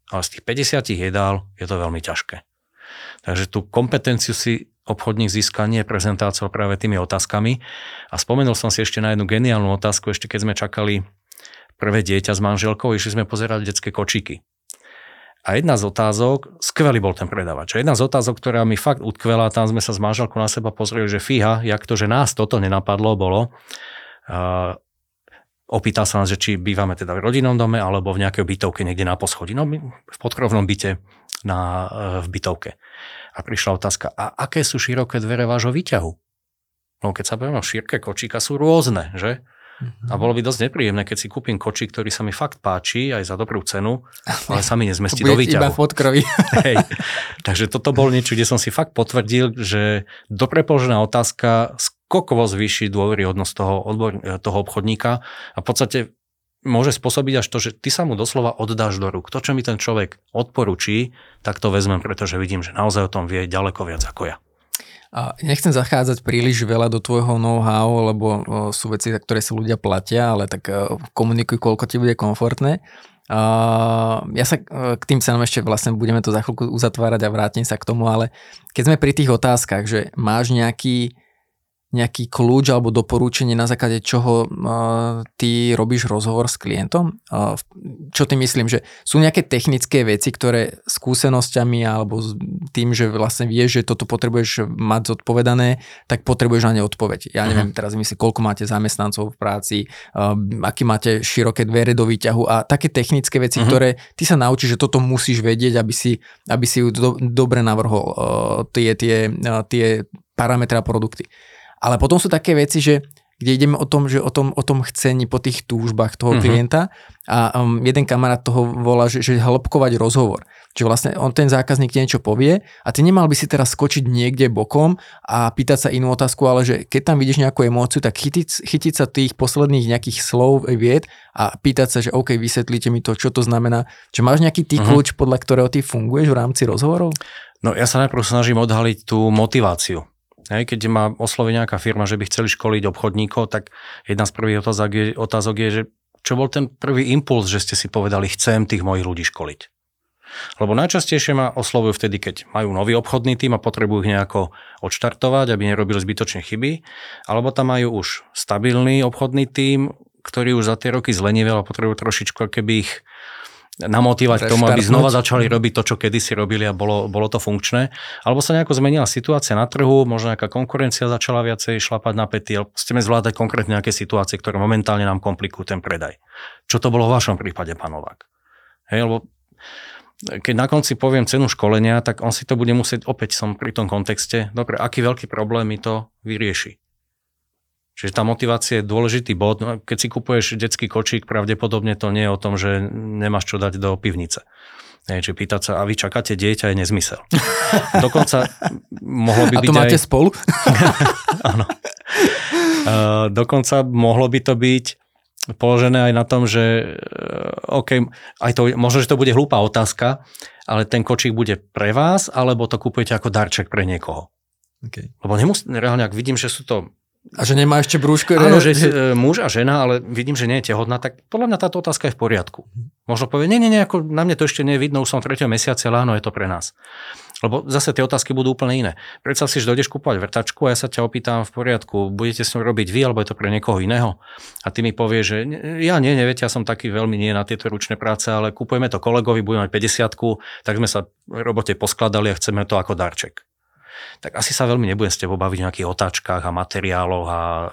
Ale z tých 50 jedál je to veľmi ťažké. Takže tú kompetenciu si obchodník získa nie prezentáciou práve tými otázkami. A spomenul som si ešte na jednu geniálnu otázku, ešte keď sme čakali prvé dieťa s manželkou, išli sme pozerať detské kočíky. A jedna z otázok, skvelý bol ten predávač. Jedna z otázok, ktorá mi fakt utkvela, tam sme sa s manželkou na seba pozreli, že fíha, jak to, že nás toto nenapadlo, bolo. Uh, opýtal sa nás, že či bývame teda v rodinnom dome alebo v nejakej bytovke niekde na poschodí. No v podkrovnom byte na, v bytovke. A prišla otázka, a aké sú široké dvere vášho výťahu? No keď sa bavíme šírke kočíka, sú rôzne, že? A bolo by dosť nepríjemné, keď si kúpim kočík, ktorý sa mi fakt páči, aj za dobrú cenu, ale sa mi nezmestí do výťahu. iba podkroví. [LAUGHS] Hej. Takže toto bol niečo, kde som si fakt potvrdil, že dobre položená otázka skokovo zvýši dôveryhodnosť toho, odbor, toho obchodníka a v podstate môže spôsobiť až to, že ty sa mu doslova oddáš do rúk. To, čo mi ten človek odporučí, tak to vezmem, pretože vidím, že naozaj o tom vie ďaleko viac ako ja. A nechcem zachádzať príliš veľa do tvojho know-how, lebo sú veci, za ktoré sa ľudia platia, ale tak komunikuj, koľko ti bude komfortné. Ja sa k tým cenám ešte vlastne budeme to za chvíľku uzatvárať a vrátim sa k tomu, ale keď sme pri tých otázkach, že máš nejaký nejaký kľúč alebo doporučenie, na základe čoho uh, ty robíš rozhovor s klientom? Uh, čo ty myslím, že sú nejaké technické veci, ktoré skúsenosťami alebo tým, že vlastne vieš, že toto potrebuješ mať zodpovedané, tak potrebuješ na ne odpoveď. Ja neviem, uh-huh. teraz myslím, koľko máte zamestnancov v práci, uh, aký máte široké dvere do výťahu a také technické veci, uh-huh. ktoré ty sa naučíš, že toto musíš vedieť, aby si, aby si do, dobre navrhol uh, tie, tie, uh, tie parametre a produkty. Ale potom sú také veci, že kde ideme o tom, že o tom, o tom chcení po tých túžbách toho uh-huh. klienta a um, jeden kamarát toho volá, že, že hĺbkovať rozhovor. Čiže vlastne on ten zákazník ti niečo povie a ty nemal by si teraz skočiť niekde bokom a pýtať sa inú otázku, ale že keď tam vidíš nejakú emóciu, tak chytiť, chytiť sa tých posledných nejakých slov, vied a pýtať sa, že OK, vysvetlíte mi to, čo to znamená. Čiže máš nejaký ty uh-huh. kľúč, podľa ktorého ty funguješ v rámci rozhovorov? No ja sa najprv snažím odhaliť tú motiváciu Hej, keď ma osloví nejaká firma, že by chceli školiť obchodníkov, tak jedna z prvých otázok je, otázok je, že čo bol ten prvý impuls, že ste si povedali, chcem tých mojich ľudí školiť. Lebo najčastejšie ma oslovujú vtedy, keď majú nový obchodný tým a potrebujú ich nejako odštartovať, aby nerobili zbytočné chyby, alebo tam majú už stabilný obchodný tím, ktorý už za tie roky zlenivel a potrebujú trošičku keby ich namotivovať k tomu, aby znova začali robiť to, čo kedysi robili a bolo, bolo to funkčné. Alebo sa nejako zmenila situácia na trhu, možno nejaká konkurencia začala viacej šlapať na pety, alebo chceme zvládať konkrétne nejaké situácie, ktoré momentálne nám komplikujú ten predaj. Čo to bolo v vašom prípade, pán Novák? Hej, lebo keď na konci poviem cenu školenia, tak on si to bude musieť, opäť som pri tom kontexte, dobre, aký veľký problém mi to vyrieši. Čiže tá motivácia je dôležitý bod. No, keď si kupuješ detský kočík, pravdepodobne to nie je o tom, že nemáš čo dať do pivnice. Nie, či pýtať sa, a vy čakáte dieťa, je nezmysel. [LAUGHS] Dokonca mohlo by a byť to máte aj... spolu? [LAUGHS] Áno. Uh, dokonca mohlo by to byť položené aj na tom, že uh, OK, aj to, možno, že to bude hlúpa otázka, ale ten kočík bude pre vás, alebo to kupujete ako darček pre niekoho. Okay. Lebo nemus- reálne, ak vidím, že sú to a že nemá ešte brúško? Áno, že e, muž a žena, ale vidím, že nie je tehotná, tak podľa mňa táto otázka je v poriadku. Možno povie, nie, nie, nie, ako na mne to ešte nie je vidno, už som v 3. mesiaci, ale áno, je to pre nás. Lebo zase tie otázky budú úplne iné. Predstav si, že dojdeš kúpať vrtačku a ja sa ťa opýtam v poriadku, budete s ňou robiť vy, alebo je to pre niekoho iného. A ty mi povieš, že ja nie, neviete, ja som taký veľmi nie na tieto ručné práce, ale kúpujeme to kolegovi, budeme mať 50 tak sme sa v robote poskladali a chceme to ako darček tak asi sa veľmi nebudem s tebou baviť o nejakých otáčkach a materiáloch a e,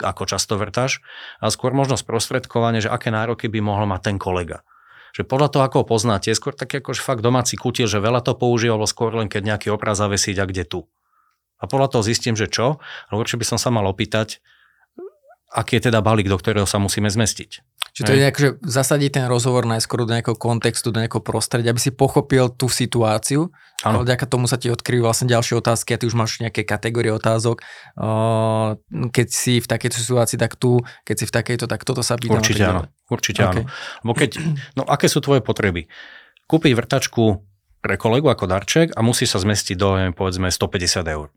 ako často vrtáš, a skôr možno sprostredkovanie, že aké nároky by mohol mať ten kolega. Že podľa toho, ako ho poznáte, skôr taký akože fakt domáci kutil, že veľa to používal, alebo skôr len keď nejaký obraz zavesiť a kde tu. A podľa toho zistím, že čo, ale určite by som sa mal opýtať, aký je teda balík, do ktorého sa musíme zmestiť. Čiže to je nejak, že zasadiť ten rozhovor najskôr do nejakého kontextu, do nejakého prostredia, aby si pochopil tú situáciu. Ano. Vďaka tomu sa ti odkryjú vlastne ďalšie otázky a ty už máš nejaké kategórie otázok. Keď si v takejto situácii, tak tu, keď si v takejto, tak toto sa pýtam. Určite áno. Určite okay. áno. Lebo keď, no aké sú tvoje potreby? Kúpiť vrtačku pre kolegu ako darček a musí sa zmestiť do, povedzme, 150 eur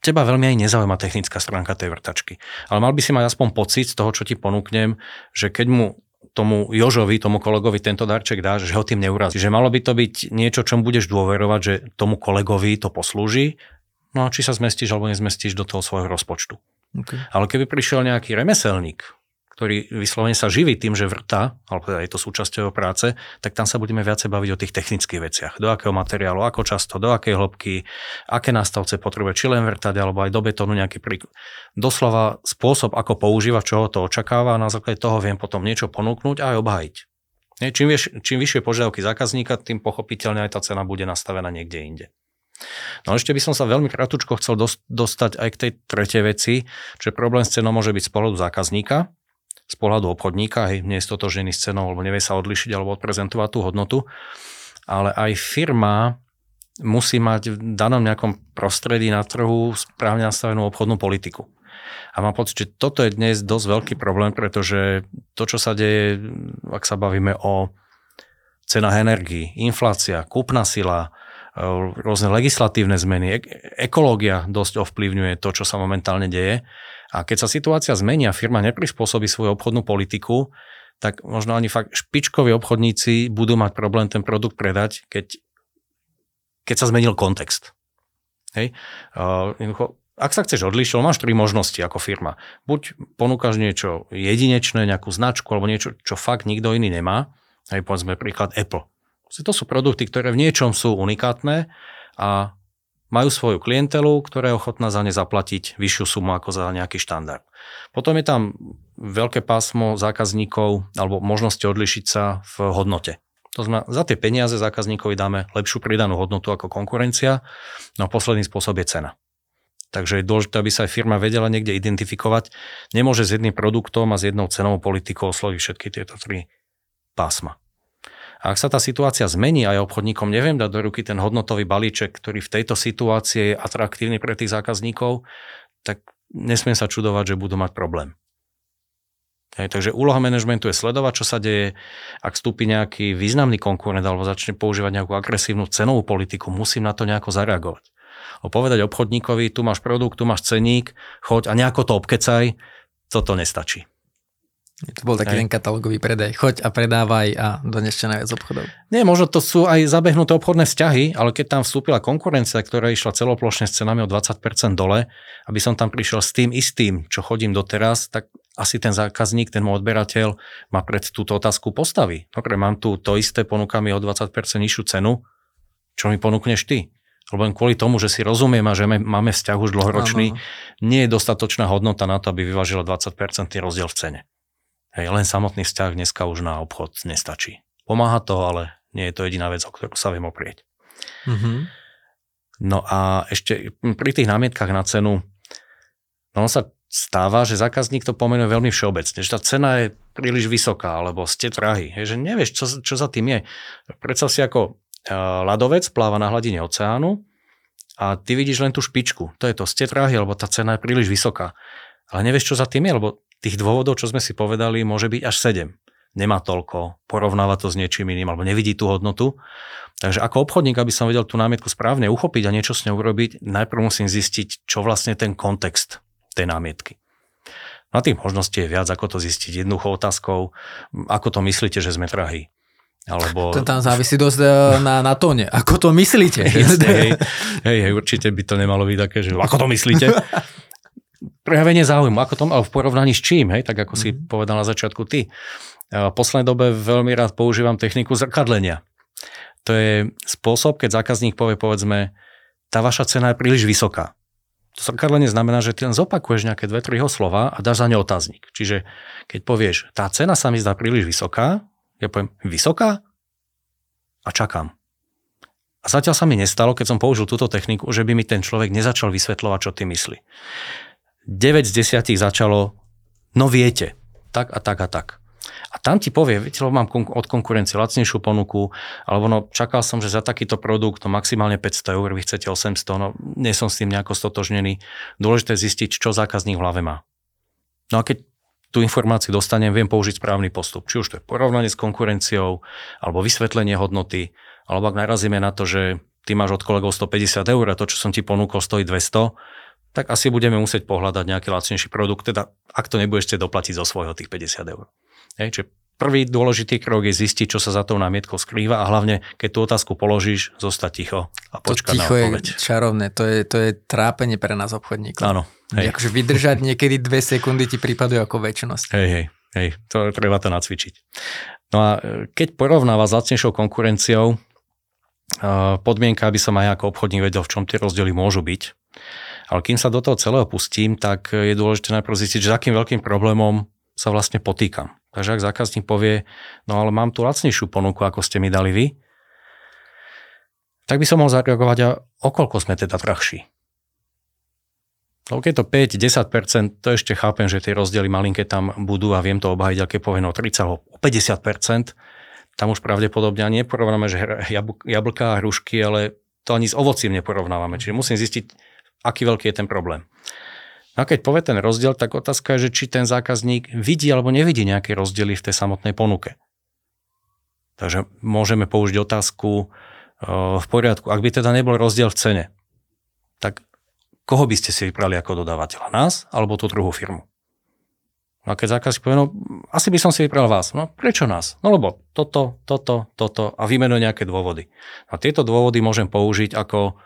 teba veľmi aj nezaujíma technická stránka tej vrtačky. Ale mal by si mať aspoň pocit z toho, čo ti ponúknem, že keď mu tomu Jožovi, tomu kolegovi tento darček dáš, že ho tým neurazí. Že malo by to byť niečo, čom budeš dôverovať, že tomu kolegovi to poslúži, no a či sa zmestíš alebo nezmestíš do toho svojho rozpočtu. Okay. Ale keby prišiel nejaký remeselník, ktorý vyslovene sa živí tým, že vrta, alebo teda je to súčasťou práce, tak tam sa budeme viacej baviť o tých technických veciach. Do akého materiálu, ako často, do akej hĺbky, aké nastavce potrebuje, či len vrtať, alebo aj do betónu nejaký príklad. Doslova spôsob, ako používať, čo to očakáva a na základe toho viem potom niečo ponúknuť a aj obhajiť. Čím, vieš, čím vyššie požiadavky zákazníka, tým pochopiteľne aj tá cena bude nastavená niekde inde. No ešte by som sa veľmi kratučko chcel dostať aj k tej tretej veci, že problém s cenou môže byť z pohľadu zákazníka, z pohľadu obchodníka, hej, nie je stotožený s cenou, alebo nevie sa odlišiť alebo odprezentovať tú hodnotu, ale aj firma musí mať v danom nejakom prostredí na trhu správne nastavenú obchodnú politiku. A mám pocit, že toto je dnes dosť veľký problém, pretože to, čo sa deje, ak sa bavíme o cenách energii, inflácia, kúpna sila, rôzne legislatívne zmeny, ekológia dosť ovplyvňuje to, čo sa momentálne deje. A keď sa situácia zmení a firma neprispôsobí svoju obchodnú politiku, tak možno ani fakt špičkoví obchodníci budú mať problém ten produkt predať, keď, keď sa zmenil kontext. Hej? Uh, ak sa chceš odlišiť, máš tri možnosti ako firma. Buď ponúkaš niečo jedinečné, nejakú značku alebo niečo, čo fakt nikto iný nemá. Hej, povedzme príklad Apple. To sú produkty, ktoré v niečom sú unikátne a majú svoju klientelu, ktorá je ochotná za ne zaplatiť vyššiu sumu ako za nejaký štandard. Potom je tam veľké pásmo zákazníkov alebo možnosti odlišiť sa v hodnote. To znamená, za tie peniaze zákazníkovi dáme lepšiu pridanú hodnotu ako konkurencia, no a posledný spôsob je cena. Takže je dôležité, aby sa aj firma vedela niekde identifikovať. Nemôže s jedným produktom a s jednou cenovou politikou osloviť všetky tieto tri pásma. A ak sa tá situácia zmení a ja obchodníkom neviem dať do ruky ten hodnotový balíček, ktorý v tejto situácii je atraktívny pre tých zákazníkov, tak nesmiem sa čudovať, že budú mať problém. Hej, takže úloha manažmentu je sledovať, čo sa deje. Ak vstúpi nejaký významný konkurent alebo začne používať nejakú agresívnu cenovú politiku, musím na to nejako zareagovať. O povedať obchodníkovi, tu máš produkt, tu máš ceník, choď a nejako to obkecaj, toto nestačí. To bol taký aj. ten katalógový predaj. Choď a predávaj a doneste najviac obchodov. Nie, možno to sú aj zabehnuté obchodné vzťahy, ale keď tam vstúpila konkurencia, ktorá išla celoplošne s cenami o 20% dole, aby som tam prišiel s tým istým, čo chodím doteraz, tak asi ten zákazník, ten môj odberateľ ma pred túto otázku postaví. Dobre, mám tu to isté, ponúka mi o 20% nižšiu cenu, čo mi ponúkneš ty? Lebo len kvôli tomu, že si rozumiem a že máme vzťah už dlhoročný, ano. nie je dostatočná hodnota na to, aby vyvážila 20% rozdiel v cene. Hej, len samotný vzťah dneska už na obchod nestačí. Pomáha to, ale nie je to jediná vec, o ktorú sa viem oprieť. Mm-hmm. No a ešte pri tých námietkach na cenu, no on sa stáva, že zákazník to pomenuje veľmi všeobecne, že tá cena je príliš vysoká, alebo ste drahí, hej, že nevieš, čo, čo za tým je. Predstav si ako uh, ľadovec pláva na hladine oceánu a ty vidíš len tú špičku, to je to, ste drahí, alebo tá cena je príliš vysoká. Ale nevieš, čo za tým je, lebo tých dôvodov, čo sme si povedali, môže byť až 7. Nemá toľko, porovnáva to s niečím iným, alebo nevidí tú hodnotu. Takže ako obchodník, aby som vedel tú námietku správne uchopiť a niečo s ňou urobiť, najprv musím zistiť, čo vlastne ten kontext tej námietky. Na tých možností je viac, ako to zistiť jednoduchou otázkou, ako to myslíte, že sme drahí. Alebo... To tam závisí dosť e, na, na tóne. Ako to myslíte? hej, hej, hej, určite by to nemalo byť také, že ako to myslíte? Prejavenie záujmu, ako tom, ale v porovnaní s čím, hej, tak ako mm-hmm. si mhm. povedal na začiatku ty. V poslednej dobe veľmi rád používam techniku zrkadlenia. To je spôsob, keď zákazník povie, povedzme, tá vaša cena je príliš vysoká. To zrkadlenie znamená, že ty len zopakuješ nejaké dve, tri jeho slova a dáš za ne otáznik. Čiže keď povieš, tá cena sa mi zdá príliš vysoká, ja poviem, vysoká? A čakám. A zatiaľ sa mi nestalo, keď som použil túto techniku, že by mi ten človek nezačal vysvetľovať, čo ty myslí. 9 z 10 začalo, no viete, tak a tak a tak. A tam ti povie, viete, lebo mám od konkurencie lacnejšiu ponuku, alebo no čakal som, že za takýto produkt no maximálne 500 eur, vy chcete 800, no nie som s tým nejako stotožnený. Dôležité zistiť, čo zákazník v hlave má. No a keď tú informáciu dostanem, viem použiť správny postup. Či už to je porovnanie s konkurenciou, alebo vysvetlenie hodnoty, alebo ak narazíme na to, že ty máš od kolegov 150 eur a to, čo som ti ponúkol, stojí 200, tak asi budeme musieť pohľadať nejaký lacnejší produkt, teda ak to nebudeš chcieť doplatiť zo svojho tých 50 eur. Hej, čiže prvý dôležitý krok je zistiť, čo sa za tou námietkou skrýva a hlavne, keď tú otázku položíš, zostať ticho a počkať na odpoveď. je čarovné, to je, to je trápenie pre nás obchodníkov. Áno. Hej. Akože vydržať [LAUGHS] niekedy dve sekundy ti prípadujú ako väčšnosť. Hej, hej, hej, to treba to nacvičiť. No a e, keď porovnáva s lacnejšou konkurenciou, e, podmienka, aby som aj ako obchodník vedel, v čom tie rozdiely môžu byť, ale kým sa do toho celého pustím, tak je dôležité najprv zistiť, že s akým veľkým problémom sa vlastne potýkam. Takže ak zákazník povie, no ale mám tu lacnejšiu ponuku, ako ste mi dali vy, tak by som mohol zareagovať, a okolko sme teda drahší. No keď to 5-10%, to ešte chápem, že tie rozdiely malinké tam budú a viem to obhajiť, aké poviem o 30 alebo 50%, tam už pravdepodobne ani neporovnáme, že jablka a hrušky, ale to ani s ovocím neporovnávame. Čiže musím zistiť, aký veľký je ten problém. No a keď povie ten rozdiel, tak otázka je, že či ten zákazník vidí alebo nevidí nejaké rozdiely v tej samotnej ponuke. Takže môžeme použiť otázku v poriadku. Ak by teda nebol rozdiel v cene, tak koho by ste si vybrali ako dodávateľa? Nás alebo tú druhú firmu? A keď zákazník povie, no asi by som si vybral vás. No prečo nás? No lebo toto, toto, toto a vymenuje nejaké dôvody. A tieto dôvody môžem použiť ako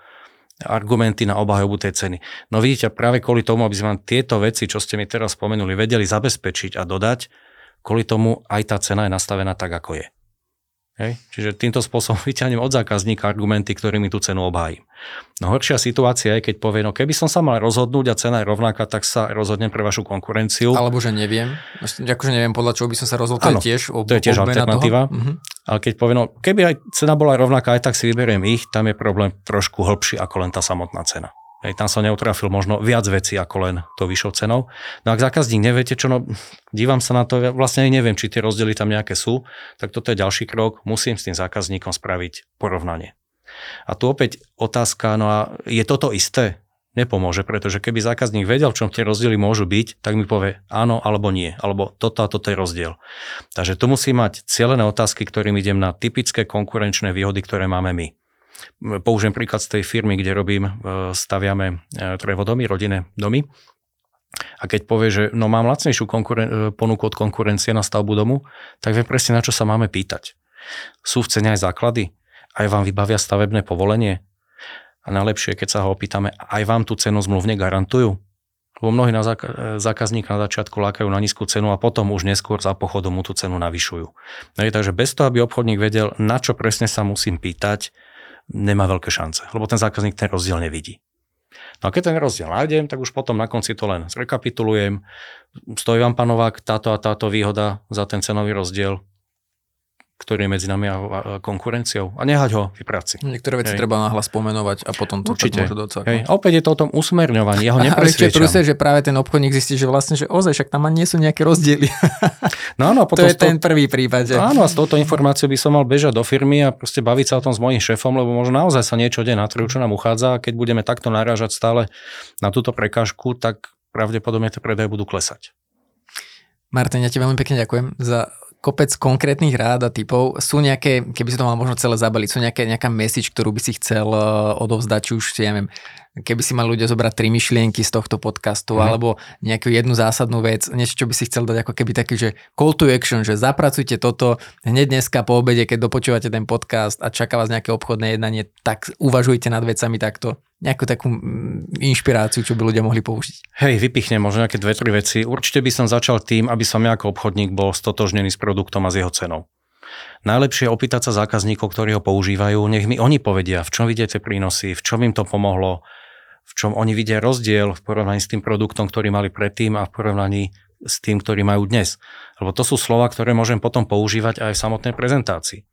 argumenty na obhajobu tej ceny. No vidíte, práve kvôli tomu, aby sme vám tieto veci, čo ste mi teraz spomenuli, vedeli zabezpečiť a dodať, kvôli tomu aj tá cena je nastavená tak, ako je. Hej? Čiže týmto spôsobom [LAUGHS] vyťahnem od zákazníka argumenty, ktorými tú cenu obhájim. No horšia situácia je, keď povie, no keby som sa mal rozhodnúť a cena je rovnaká, tak sa rozhodnem pre vašu konkurenciu. Alebo že neviem. Akože neviem, podľa čoho by som sa rozhodol. To je tiež, ob, to je tiež alternatíva. Uh-huh. Ale keď povie, no keby aj cena bola rovnaká, aj tak si vyberiem ich, tam je problém trošku hĺbší ako len tá samotná cena. Hej, tam som neutrafil možno viac veci ako len to vyššou cenou. No ak zákazník neviete čo, no dívam sa na to, ja vlastne aj neviem, či tie rozdiely tam nejaké sú, tak toto je ďalší krok, musím s tým zákazníkom spraviť porovnanie. A tu opäť otázka, no a je toto isté? Nepomôže, pretože keby zákazník vedel, v čom tie rozdiely môžu byť, tak mi povie áno alebo nie, alebo toto a toto je rozdiel. Takže tu musí mať cieľené otázky, ktorým idem na typické konkurenčné výhody, ktoré máme my. Použijem príklad z tej firmy, kde robím, e, staviame trevodomy, rodinné domy. A keď povie, že no mám lacnejšiu konkuren- e, ponuku od konkurencie na stavbu domu, tak vie presne na čo sa máme pýtať. Sú v cene aj základy? Aj vám vybavia stavebné povolenie? A najlepšie, keď sa ho opýtame, aj vám tú cenu zmluvne garantujú? Lebo mnohí na zák- zákazníka na začiatku lákajú na nízku cenu a potom už neskôr za pochodom mu tú cenu navyšujú. No je, takže bez toho, aby obchodník vedel, na čo presne sa musím pýtať, nemá veľké šance, lebo ten zákazník ten rozdiel nevidí. No a keď ten rozdiel nájdem, tak už potom na konci to len zrekapitulujem. Stojí vám panovák táto a táto výhoda za ten cenový rozdiel, ktorý je medzi nami a konkurenciou a nehať ho vypraci. Niektoré veci Hej. treba nahlas pomenovať a potom to Určite. môže Hej. A opäť je to o tom usmerňovaní, ja ho [LAUGHS] nepresviečam. A ešte že práve ten obchodník zistí, že vlastne, že ozaj, však tam ani nie sú nejaké rozdiely. [LAUGHS] No, áno, potom to je to... ten prvý prípad. Že... Áno, a s touto informáciou by som mal bežať do firmy a proste baviť sa o tom s mojím šéfom, lebo možno naozaj sa niečo deje na trhu, čo nám uchádza a keď budeme takto narážať stále na túto prekážku, tak pravdepodobne tie predaje budú klesať. Martin, ja ti veľmi pekne ďakujem za kopec konkrétnych rád a typov. Sú nejaké, keby si to mal možno celé zabaliť, sú nejaké, nejaká message, ktorú by si chcel eh, odovzdať, či už, ja neviem, keby si mal ľudia zobrať tri myšlienky z tohto podcastu, mm. alebo nejakú jednu zásadnú vec, niečo, čo by si chcel dať ako keby taký, že call to action, že zapracujte toto hneď dneska po obede, keď dopočúvate ten podcast a čaká vás nejaké obchodné jednanie, tak uvažujte nad vecami takto. Nejakú takú mm, inšpiráciu, čo by ľudia mohli použiť. Hej, vypichnem možno nejaké dve, tri veci. Určite by som začal tým, aby som ja ako obchodník bol stotožnený s produktom a s jeho cenou. Najlepšie je opýtať sa zákazníkov, ktorí ho používajú, nech mi oni povedia, v čom vidíte prínosy, v čom im to pomohlo, v čom oni vidia rozdiel v porovnaní s tým produktom, ktorý mali predtým a v porovnaní s tým, ktorý majú dnes. Lebo to sú slova, ktoré môžem potom používať aj v samotnej prezentácii.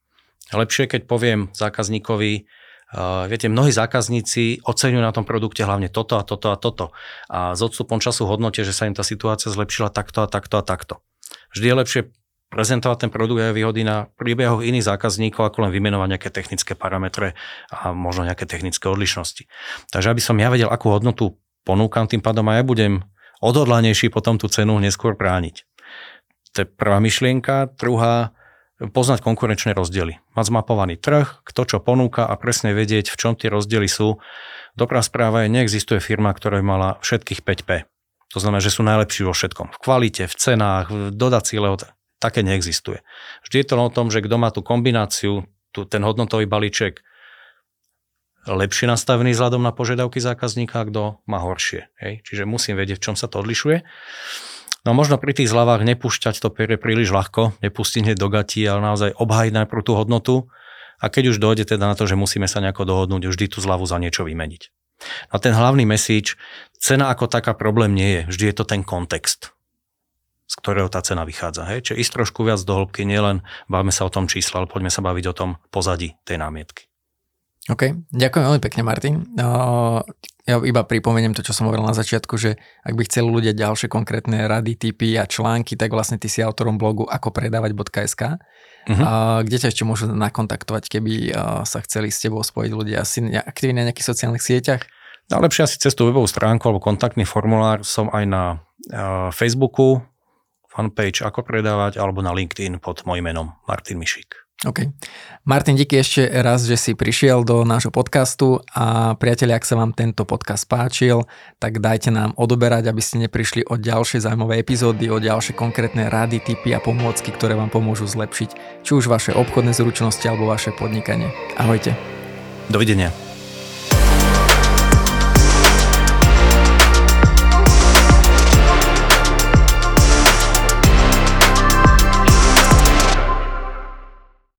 Lepšie, keď poviem zákazníkovi, Uh, viete, mnohí zákazníci oceňujú na tom produkte hlavne toto a toto a toto. A s odstupom času hodnotia, že sa im tá situácia zlepšila takto a takto a takto. Vždy je lepšie prezentovať ten produkt aj výhody na príbehoch iných zákazníkov, ako len vymenovať nejaké technické parametre a možno nejaké technické odlišnosti. Takže aby som ja vedel, akú hodnotu ponúkam, tým pádom aj ja budem odhodlanejší potom tú cenu neskôr brániť. To je prvá myšlienka. Druhá, poznať konkurenčné rozdiely. Mať zmapovaný trh, kto čo ponúka a presne vedieť, v čom tie rozdiely sú. Dobrá správa je, neexistuje firma, ktorá by mala všetkých 5P. To znamená, že sú najlepší vo všetkom. V kvalite, v cenách, v dodací lehote také neexistuje. Vždy je to o tom, že kto má tú kombináciu, tú, ten hodnotový balíček lepšie nastavený vzhľadom na požiadavky zákazníka, kto má horšie. Hej? Čiže musím vedieť, v čom sa to odlišuje. No možno pri tých zľavách nepúšťať to perie príliš ľahko, nepustiť hneď do gatí, ale naozaj obhajiť najprv tú hodnotu a keď už dojde teda na to, že musíme sa nejako dohodnúť, vždy tú zľavu za niečo vymeniť. A ten hlavný message, cena ako taká problém nie je, vždy je to ten kontext z ktorého tá cena vychádza. Hej? Čiže ísť trošku viac do hĺbky, nielen bavíme sa o tom čísle, ale poďme sa baviť o tom pozadí tej námietky. OK, ďakujem veľmi pekne, Martin. Ja iba pripomeniem to, čo som hovoril na začiatku, že ak by chceli ľudia ďalšie konkrétne rady, typy a články, tak vlastne ty si autorom blogu ako predávať.sk, uh-huh. kde ťa ešte môžu nakontaktovať, keby sa chceli s tebou spojiť ľudia. Si aktívni na nejakých sociálnych sieťach? Najlepšie asi cez tú webovú stránku alebo kontaktný formulár som aj na Facebooku, fanpage Ako predávať, alebo na LinkedIn pod mojim menom Martin Mišik. OK. Martin, díky ešte raz, že si prišiel do nášho podcastu a priatelia, ak sa vám tento podcast páčil, tak dajte nám odoberať, aby ste neprišli o ďalšie zaujímavé epizódy, o ďalšie konkrétne rady, typy a pomôcky, ktoré vám pomôžu zlepšiť či už vaše obchodné zručnosti alebo vaše podnikanie. Ahojte. Dovidenia.